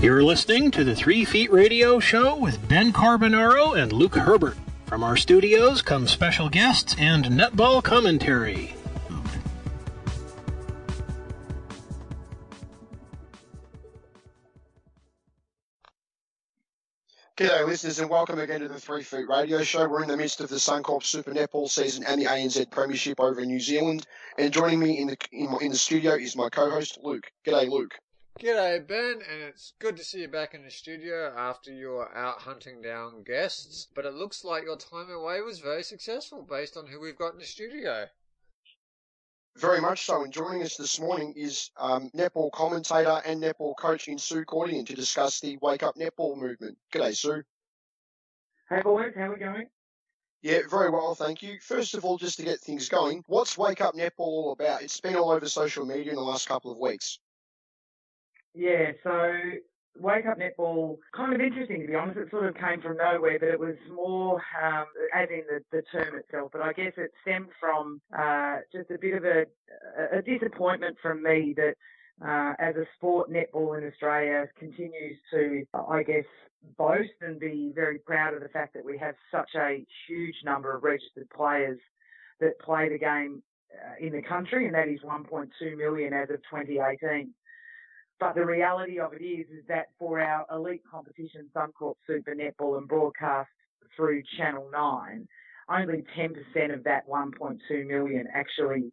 You're listening to the Three Feet Radio Show with Ben Carbonaro and Luke Herbert. From our studios come special guests and netball commentary. G'day listeners and welcome again to the Three Feet Radio Show. We're in the midst of the Suncorp Super Netball season and the ANZ Premiership over in New Zealand. And joining me in the in, in the studio is my co-host Luke. G'day Luke. G'day, Ben, and it's good to see you back in the studio after you were out hunting down guests. But it looks like your time away was very successful based on who we've got in the studio. Very much so. And joining us this morning is um, netball commentator and netball coach in Sue Gaudion to discuss the Wake Up Netball movement. G'day, Sue. Hey, boys. How are we going? Yeah, very well, thank you. First of all, just to get things going, what's Wake Up Netball all about? It's been all over social media in the last couple of weeks. Yeah, so Wake Up Netball, kind of interesting to be honest. It sort of came from nowhere, but it was more, um, as in the, the term itself, but I guess it stemmed from uh, just a bit of a, a disappointment from me that uh, as a sport, netball in Australia continues to, I guess, boast and be very proud of the fact that we have such a huge number of registered players that play the game uh, in the country, and that is 1.2 million as of 2018. But the reality of it is, is that for our elite competition, Suncorp Super Netball and broadcast through Channel 9, only 10% of that 1.2 million actually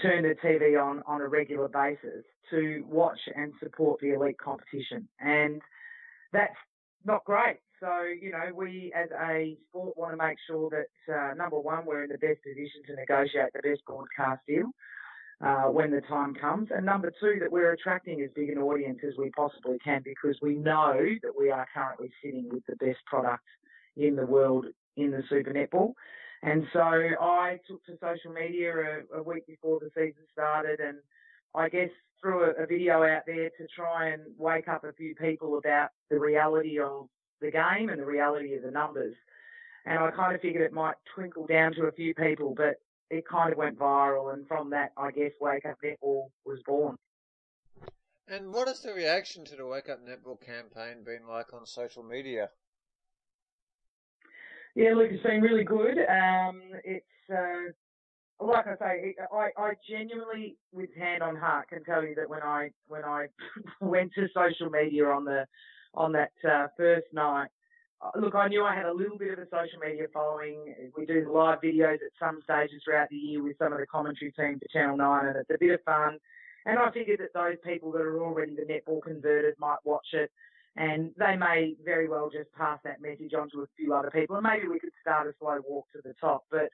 turn the TV on on a regular basis to watch and support the elite competition. And that's not great. So, you know, we as a sport want to make sure that, uh, number one, we're in the best position to negotiate the best broadcast deal uh, when the time comes. And number two, that we're attracting as big an audience as we possibly can because we know that we are currently sitting with the best product in the world in the Super Netball. And so I took to social media a, a week before the season started and I guess threw a, a video out there to try and wake up a few people about the reality of the game and the reality of the numbers. And I kind of figured it might twinkle down to a few people, but it kind of went viral, and from that, I guess Wake Up Netball was born. And what has the reaction to the Wake Up Netball campaign been like on social media? Yeah, look, it's been really good. Um, it's uh, like I say, I, I genuinely, with hand on heart, can tell you that when I when I went to social media on the on that uh, first night, look, I knew I had a little bit of a social media following. We do live videos at some stages throughout the year with some of the commentary team for Channel 9, and it's a bit of fun. And I figured that those people that are already the netball converted might watch it, and they may very well just pass that message on to a few other people, and maybe we could start a slow walk to the top. But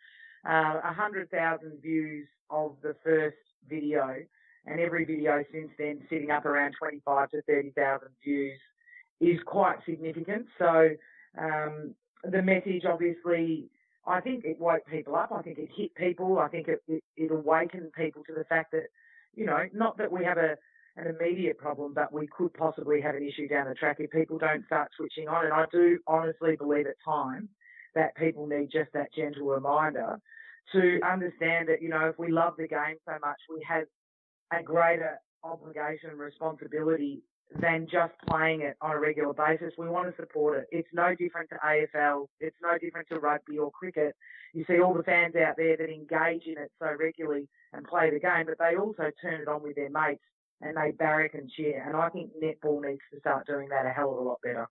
uh, 100,000 views of the first video, and every video since then sitting up around 25 to 30,000 views is quite significant. So um, the message, obviously, I think it woke people up. I think it hit people. I think it, it, it awakened people to the fact that, you know, not that we have a, an immediate problem, but we could possibly have an issue down the track if people don't start switching on. And I do honestly believe at times that people need just that gentle reminder to understand that, you know, if we love the game so much, we have a greater obligation and responsibility than just playing it on a regular basis. We want to support it. It's no different to AFL. It's no different to rugby or cricket. You see all the fans out there that engage in it so regularly and play the game, but they also turn it on with their mates and they barrack and cheer. And I think netball needs to start doing that a hell of a lot better.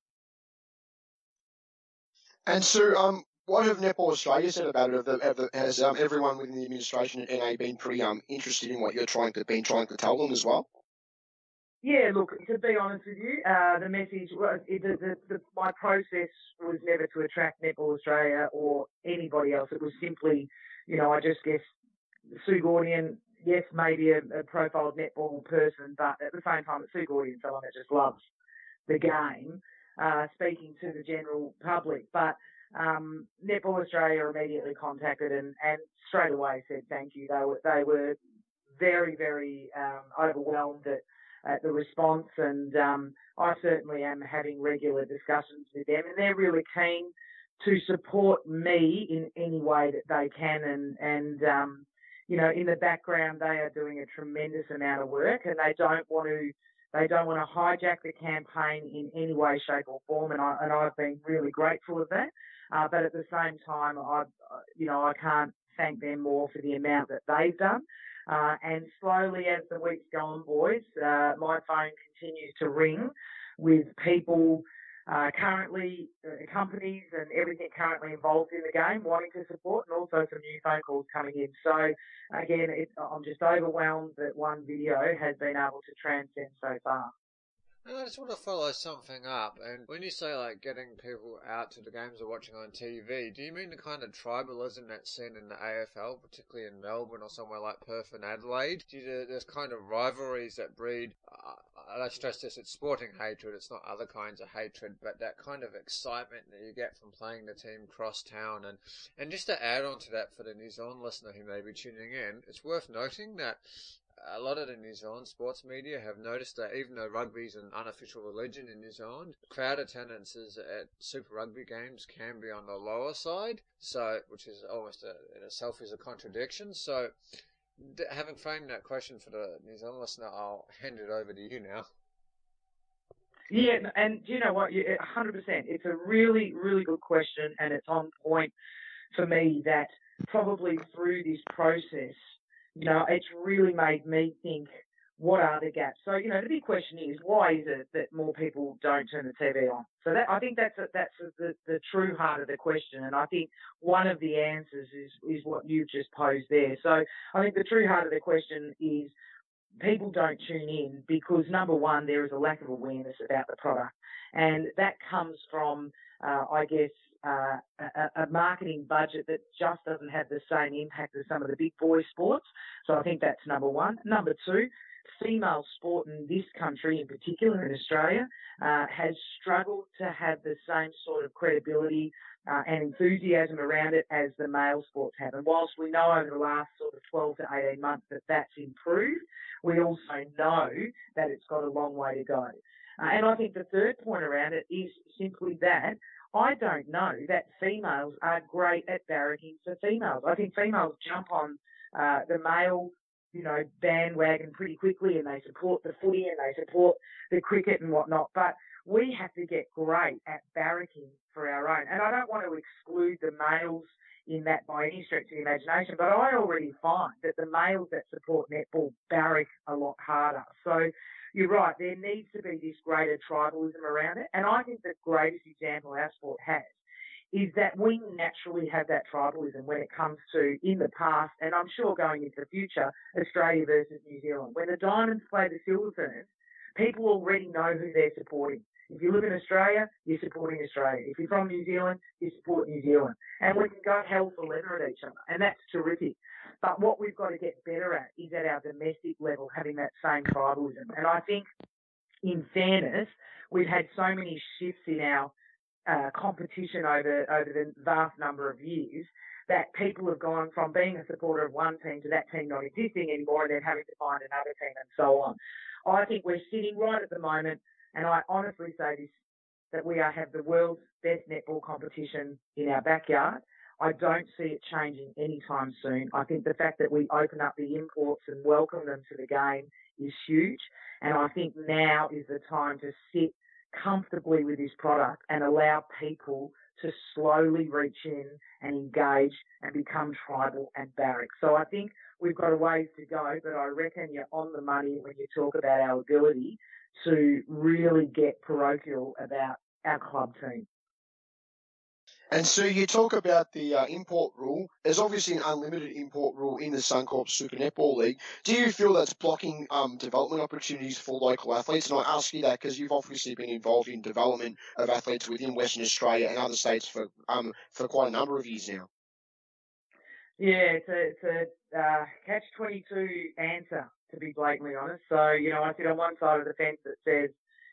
And so, um, what have Netball Australia said about it? has um, everyone within the administration at NA been pretty um, interested in what you're trying to been trying to tell them as well? Yeah, look, to be honest with you, uh, the message was it, the, the, the, my process was never to attract Netball Australia or anybody else. It was simply, you know, I just guess Sue Gaudion, yes, maybe a, a profiled netball person, but at the same time, Sue Gaudion, someone that just loves the game, uh, speaking to the general public. But um, Netball Australia immediately contacted and, and straight away said thank you. They were they were very very um, overwhelmed at at the response, and um, I certainly am having regular discussions with them, and they're really keen to support me in any way that they can, and and um, you know, in the background they are doing a tremendous amount of work, and they don't want to They don't want to hijack the campaign in any way, shape, or form, and, I, and I've been really grateful of that. Uh, but at the same time, I, you know, I can't thank them more for the amount that they've done. Uh, and slowly, as the weeks go on, boys, uh, my phone continues to ring with people uh, currently, uh, companies and everything currently involved in the game wanting to support, and also some new phone calls coming in. So, again, it, I'm just overwhelmed that one video has been able to transcend so far. I just want to follow something up. And when you say like getting people out to the games or watching on TV, do you mean the kind of tribalism that's seen in the AFL, particularly in Melbourne or somewhere like Perth and Adelaide? Do there's kind of rivalries that breed. Uh, I stress this: it's sporting hatred. It's not other kinds of hatred, but that kind of excitement that you get from playing the team cross town. And and just to add on to that for the New Zealand listener who may be tuning in, it's worth noting that a lot of the New Zealand sports media have noticed that even though rugby is an unofficial religion in New Zealand, crowd attendances at Super Rugby games can be on the lower side. So, which is almost a, in itself is a contradiction. So, having framed that question for the New Zealand listener, I'll hand it over to you now. Yeah, and you know what? 100%. It's a really, really good question, and it's on point for me that probably through this process, you know, it's really made me think, what are the gaps? So, you know, the big question is, why is it that more people don't turn the TV on? So that, I think that's a, that's a, the, the true heart of the question. And I think one of the answers is, is what you've just posed there. So I think the true heart of the question is people don't tune in because number one, there is a lack of awareness about the product. And that comes from, uh, I guess, uh, a, a, marketing budget that just doesn't have the same impact as some of the big boy sports. So I think that's number one. Number two, female sport in this country, in particular in Australia, uh, has struggled to have the same sort of credibility uh, and enthusiasm around it as the male sports have. And whilst we know over the last sort of 12 to 18 months that that's improved, we also know that it's got a long way to go. Uh, and I think the third point around it is simply that I don't know that females are great at barracking for females. I think females jump on uh, the male, you know, bandwagon pretty quickly and they support the footy and they support the cricket and whatnot. But we have to get great at barracking for our own. And I don't want to exclude the males in that by any stretch of the imagination, but I already find that the males that support netball barrack a lot harder. So you're right, there needs to be this greater tribalism around it. And I think the greatest example our sport has is that we naturally have that tribalism when it comes to, in the past, and I'm sure going into the future, Australia versus New Zealand. When the Diamonds play the Silver Ferns, people already know who they're supporting. If you live in Australia, you're supporting Australia. If you're from New Zealand, you support New Zealand. And we can go hell for leather at each other. And that's terrific. But what we've got to get better at is at our domestic level having that same tribalism. And I think, in fairness, we've had so many shifts in our uh, competition over over the vast number of years that people have gone from being a supporter of one team to that team not existing anymore and then having to find another team and so on. I think we're sitting right at the moment, and I honestly say this, that we are, have the world's best netball competition in our backyard. I don't see it changing anytime soon. I think the fact that we open up the imports and welcome them to the game is huge. And I think now is the time to sit comfortably with this product and allow people to slowly reach in and engage and become tribal and barrack. So I think we've got a ways to go, but I reckon you're on the money when you talk about our ability to really get parochial about our club team. And so you talk about the uh, import rule. There's obviously an unlimited import rule in the Suncorp Super Netball League. Do you feel that's blocking um, development opportunities for local athletes? And I ask you that because you've obviously been involved in development of athletes within Western Australia and other states for um, for quite a number of years now. Yeah, it's a, it's a uh, catch twenty two answer to be blatantly honest. So you know, I sit on one side of the fence that says,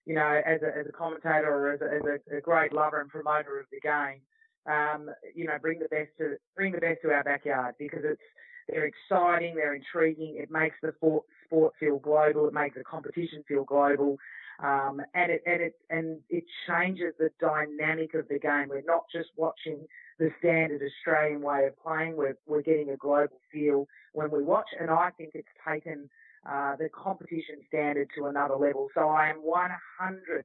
you know, as a as a commentator or as a, as a, great lover and promoter of the game um, you know, bring the best to bring the best to our backyard because it's they're exciting, they're intriguing. It makes the sport, sport feel global. It makes the competition feel global, um, and it and it and it changes the dynamic of the game. We're not just watching the standard Australian way of playing. We're we're getting a global feel when we watch, and I think it's taken uh, the competition standard to another level. So I am 100%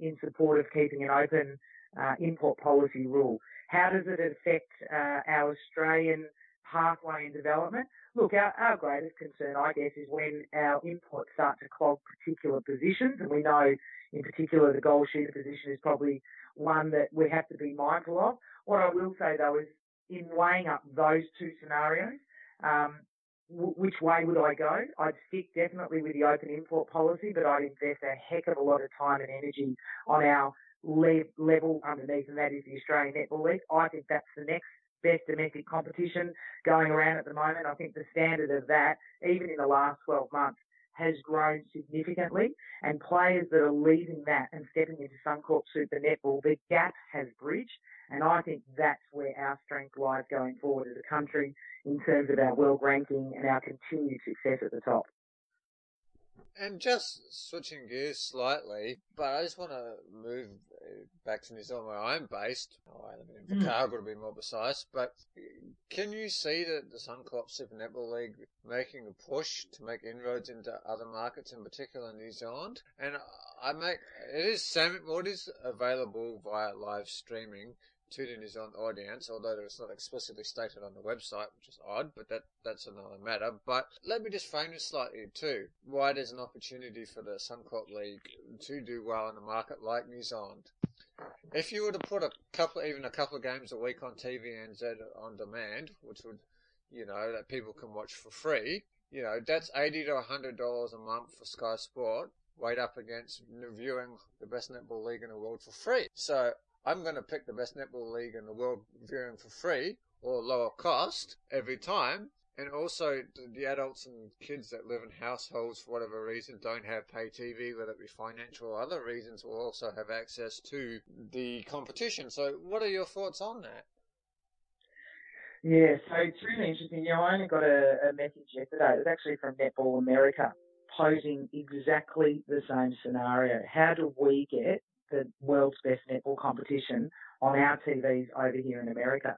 in support of keeping an open uh, import policy rule. How does it affect uh, our Australian pathway in development? Look, our, our greatest concern, I guess, is when our imports start to clog particular positions, and we know in particular the goal shooter position is probably one that we have to be mindful of. What I will say though is in weighing up those two scenarios, um, which way would I go? I'd stick definitely with the open import policy, but I'd invest a heck of a lot of time and energy on our le- level underneath, and that is the Australian Netball League. I think that's the next best domestic competition going around at the moment. I think the standard of that, even in the last 12 months, has grown significantly and players that are leaving that and stepping into Suncorp Super Netball, the gap has bridged and I think that's where our strength lies going forward as a country in terms of our world ranking and our continued success at the top. And just switching gears slightly, but I just want to move back to New Zealand where I'm based. Oh, I live in Invercargill to be more precise. But can you see that the Suncorp Super Netball League making a push to make inroads into other markets, in particular New Zealand? And I make it is semi, what is available via live streaming to the New Zealand audience, although it's not explicitly stated on the website, which is odd, but that, that's another matter. But let me just frame this slightly too. Why there's an opportunity for the Suncorp League to do well in a market like New Zealand. If you were to put a couple, even a couple of games a week on TVNZ on demand, which would, you know, that people can watch for free, you know, that's eighty to hundred dollars a month for Sky Sport, weighed up against viewing the best netball league in the world for free. So I'm going to pick the best netball league in the world viewing for free or lower cost every time. And also, the adults and kids that live in households for whatever reason don't have pay TV, whether it be financial or other reasons, will also have access to the competition. So, what are your thoughts on that? Yeah, so it's really interesting. You know, I only got a, a message yesterday. It was actually from Netball America posing exactly the same scenario. How do we get the world's best netball competition on our TVs over here in America.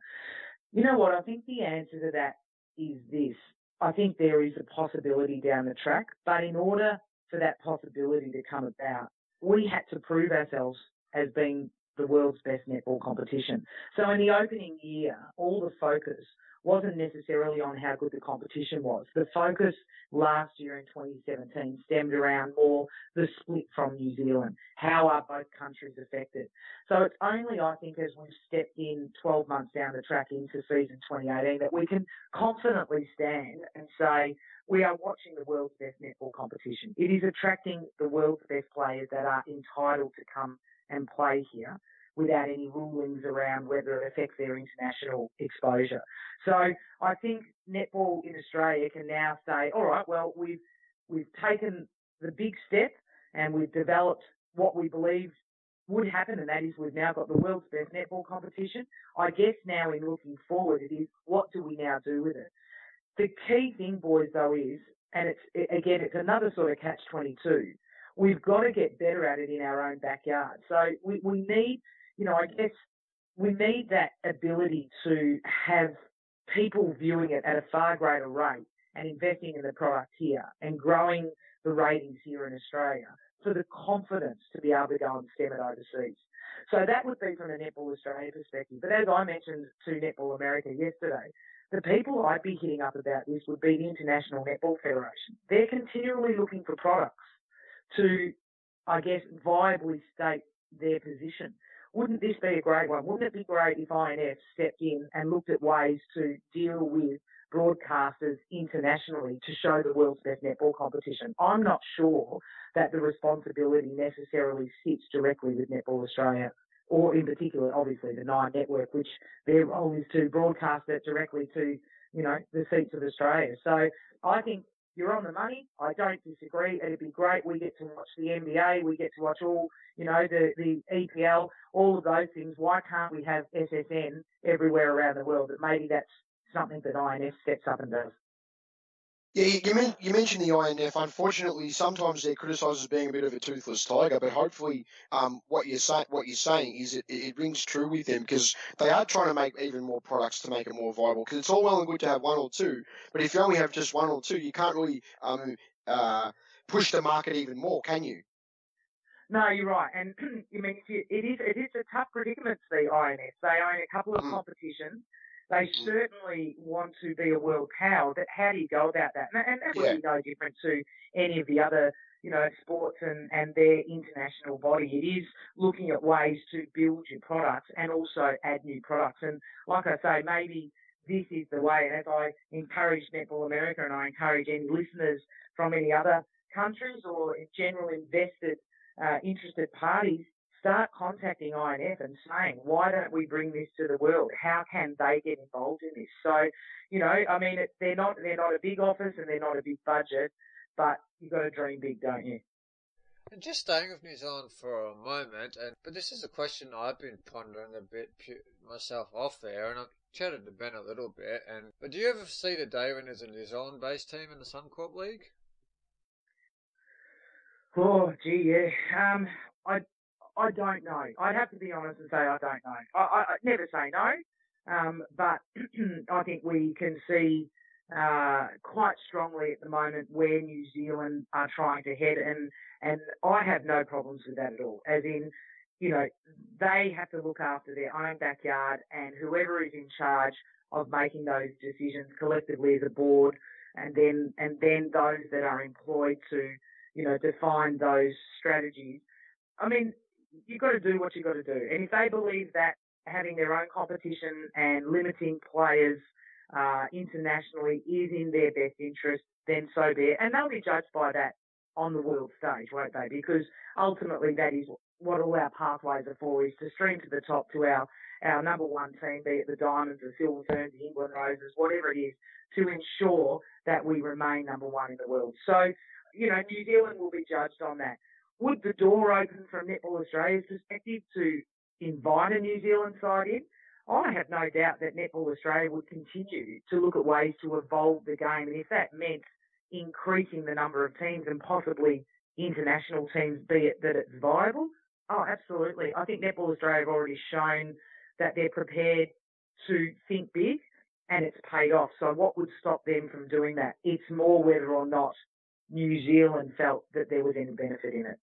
You know what? I think the answer to that is this. I think there is a possibility down the track, but in order for that possibility to come about, we had to prove ourselves as being the world's best netball competition. So in the opening year, all the focus wasn't necessarily on how good the competition was. The focus last year in 2017 stemmed around more the split from New Zealand. How are both countries affected? So it's only, I think, as we've stepped in 12 months down the track into season 2018 that we can confidently stand and say, we are watching the world's best netball competition. It is attracting the world's best players that are entitled to come and play here without any rulings around whether it affects their international exposure. So I think netball in Australia can now say, all right, well, we've, we've taken the big step and we've developed what we believe would happen, and that is we've now got the world's best netball competition. I guess now in looking forward, it is what do we now do with it? The key thing, boys, though, is, and it's, again, it's another sort of catch 22. We've got to get better at it in our own backyard. So we, we need you know, I guess we need that ability to have people viewing it at a far greater rate and investing in the product here and growing the ratings here in Australia for the confidence to be able to go and stem it overseas. So that would be from a Netball Australia perspective. But as I mentioned to Netball America yesterday, the people I'd be hitting up about this would be the International Netball Federation. They're continually looking for products to, I guess, viably state their position. Wouldn't this be a great one? Wouldn't it be great if INF stepped in and looked at ways to deal with broadcasters internationally to show the world's best netball competition? I'm not sure that the responsibility necessarily sits directly with Netball Australia or in particular, obviously, the Nine Network, which their role is to broadcast it directly to, you know, the seats of Australia. So I think you're on the money. I don't disagree. It'd be great. We get to watch the NBA. We get to watch all, you know, the, the EPL, all of those things. Why can't we have SSN everywhere around the world? But maybe that's something that INF sets up and does. Yeah, you, men- you mentioned the INF. Unfortunately, sometimes they're criticised as being a bit of a toothless tiger, but hopefully, um, what you're saying, what you're saying is it, it rings true with them because they are trying to make even more products to make it more viable. Because it's all well and good to have one or two, but if you only have just one or two, you can't really um, uh, push the market even more, can you? No, you're right, and I mean it is it is a tough predicament for the INF. They own a couple of mm. competitions. They mm. certainly want to be a world power, but how do you go about that? And, and that would yeah. be no different to any of the other you know, sports and, and their international body. It is looking at ways to build your products and also add new products. And like I say, maybe this is the way. And as I encourage Netball America and I encourage any listeners from any other countries or in general invested, uh, interested parties, start contacting INF and saying, why don't we bring this to the world? How can they get involved in this? So, you know, I mean, it, they're not they're not a big office and they're not a big budget, but you got to dream big, don't you? And just staying with New Zealand for a moment, and but this is a question I've been pondering a bit myself off there, and I've chatted to Ben a little bit. And but do you ever see the day when there's a New Zealand-based team in the Suncorp League? Oh, gee, yeah. Um, I I don't know. I'd have to be honest and say I don't know. I, I, I never say no, um, but I think we can see uh, quite strongly at the moment where New Zealand are trying to head, and and I have no problems with that at all. As in, you know, they have to look after their own backyard, and whoever is in charge of making those decisions collectively as a board, and then and then those that are employed to, you know, define those strategies. I mean, you've got to do what you've got to do, and if they believe that having their own competition and limiting players uh, internationally is in their best interest, then so be it. And they'll be judged by that on the world stage, won't they? Because ultimately that is what all our pathways are for, is to stream to the top to our, our number one team, be it the Diamonds, the Silver Ferns, the England Roses, whatever it is, to ensure that we remain number one in the world. So, you know, New Zealand will be judged on that. Would the door open from Netball Australia's perspective to invite a New Zealand side in? I have no doubt that Netball Australia would continue to look at ways to evolve the game. And if that meant increasing the number of teams and possibly international teams, be it that it's viable, oh, absolutely. I think Netball Australia have already shown that they're prepared to think big and it's paid off. So what would stop them from doing that? It's more whether or not New Zealand felt that there was any benefit in it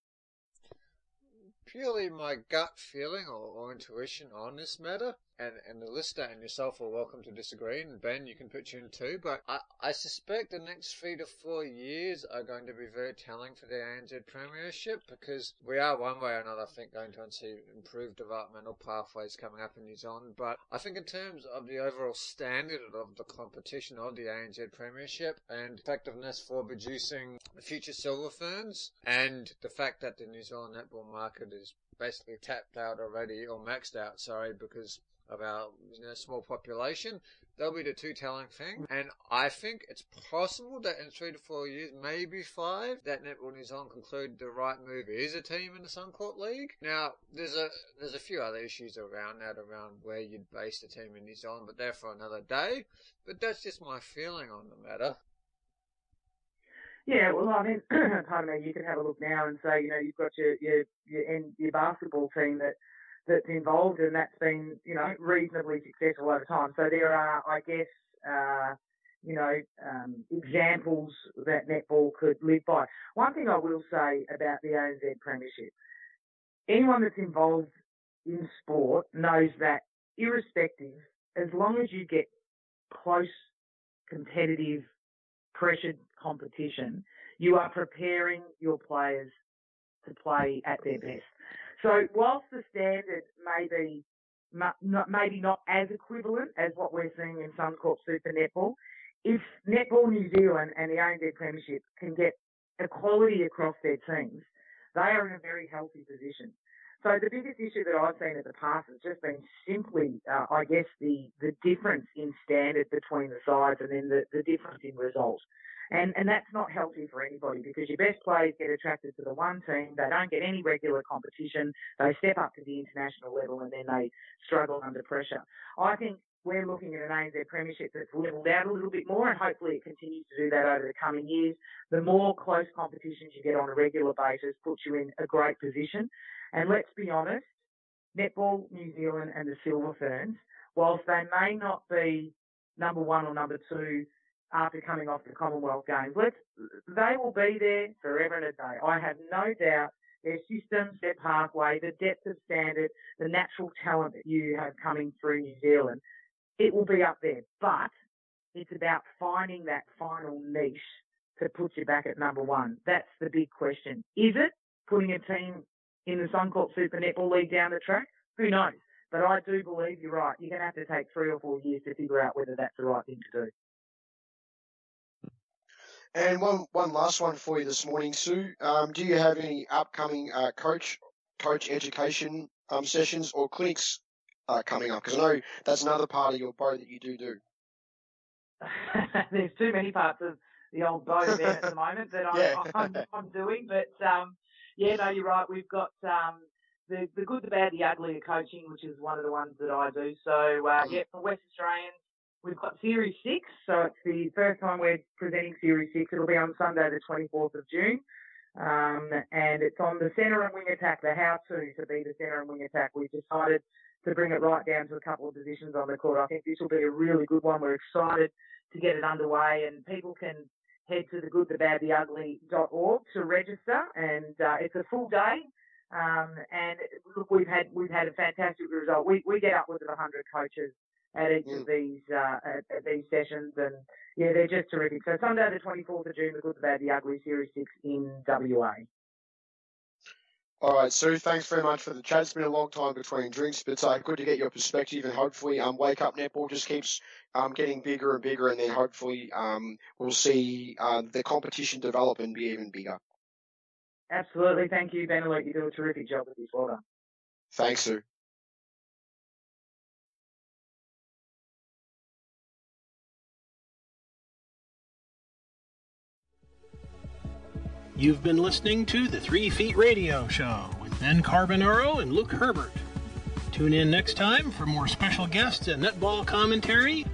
purely my gut feeling or, or, intuition on this matter, and, and the listener and yourself are welcome to disagree, and Ben, you can put you in too, but I, I suspect the next three to four years are going to be very telling for the ANZ Premiership because we are one way or another, I think, going to see improved developmental pathways coming up in New Zealand, but I think in terms of the overall standard of the competition of the ANZ Premiership and effectiveness for producing future Silver Ferns, and the fact that the New Zealand netball market is basically tapped out already or maxed out, sorry, because of our you know, small population. They'll be the two telling thing. And I think it's possible that in three to four years, maybe five, that Netball New Zealand conclude the right move is a team in the Suncorp League. Now, there's a there's a few other issues around that, around where you'd base the team in New Zealand, but they're for another day. But that's just my feeling on the matter. Yeah, well, I mean, pardon me, you can have a look now and say, you know, you've got your your your, your basketball team that that's involved, and that's been, you know, reasonably successful over time. So there are, I guess, uh, you know, um, examples that netball could live by. One thing I will say about the ANZ Premiership, anyone that's involved in sport knows that irrespective, as long as you get close, competitive, pressured competition, you are preparing your players to play at their best. So whilst the standard may be not, maybe not as equivalent as what we're seeing in Suncorp Super Netball, if Netball New Zealand and the ANZ Premiership can get equality across their teams, they are in a very healthy position. So the biggest issue that I've seen in the past has just been simply, uh, I guess, the, the difference in standard between the sides and then the, the difference in results. And, and that's not healthy for anybody because your best players get attracted to the one team. They don't get any regular competition. They step up to the international level and then they struggle under pressure. I think we're looking at an ANZ Premiership that's levelled out a little bit more, and hopefully it continues to do that over the coming years. The more close competitions you get on a regular basis puts you in a great position. And let's be honest, Netball New Zealand and the Silver Ferns, whilst they may not be number one or number two after coming off the Commonwealth Games. Let's, they will be there forever and a day. I have no doubt their systems, their pathway, the depth of standard, the natural talent that you have coming through New Zealand, it will be up there. But it's about finding that final niche to put you back at number one. That's the big question. Is it putting a team in the Suncorp Super Netball League down the track? Who knows? But I do believe you're right. You're going to have to take three or four years to figure out whether that's the right thing to do. And one one last one for you this morning, Sue. Um, do you have any upcoming uh, coach coach education um, sessions or clinics uh, coming up? Because I know that's another part of your bow that you do do. There's too many parts of the old bow there at the moment that I'm, yeah. I'm, I'm, doing, but um, yeah, no, you're right. We've got um, the the good, the bad, the ugly of coaching, which is one of the ones that I do. So uh, mm. yeah, for West Australians, We've got Series 6, so it's the first time we're presenting Series 6. It'll be on Sunday, the 24th of June. Um, and it's on the centre and wing attack, the how to to be the centre and wing attack. We've decided to bring it right down to a couple of positions on the court. I think this will be a really good one. We're excited to get it underway, and people can head to the good, the bad, the ugly.org to register. And uh, it's a full day. Um, and look, we've had we've had a fantastic result. We we get upwards of 100 coaches at each mm. of these uh, at, at, these sessions, and yeah, they're just terrific. So Sunday, the 24th of June, the Good, the Bad, the Ugly, Series Six in WA. All right, Sue. Thanks very much for the chat. It's been a long time between drinks, but uh, good to get your perspective, and hopefully, um, Wake Up Netball just keeps um, getting bigger and bigger, and then hopefully, um, we'll see uh, the competition develop and be even bigger. Absolutely. Thank you, Ben. You do a terrific job with this. Done. Thanks, Sue. You've been listening to the Three Feet Radio Show with Ben Carbonaro and Luke Herbert. Tune in next time for more special guests and netball commentary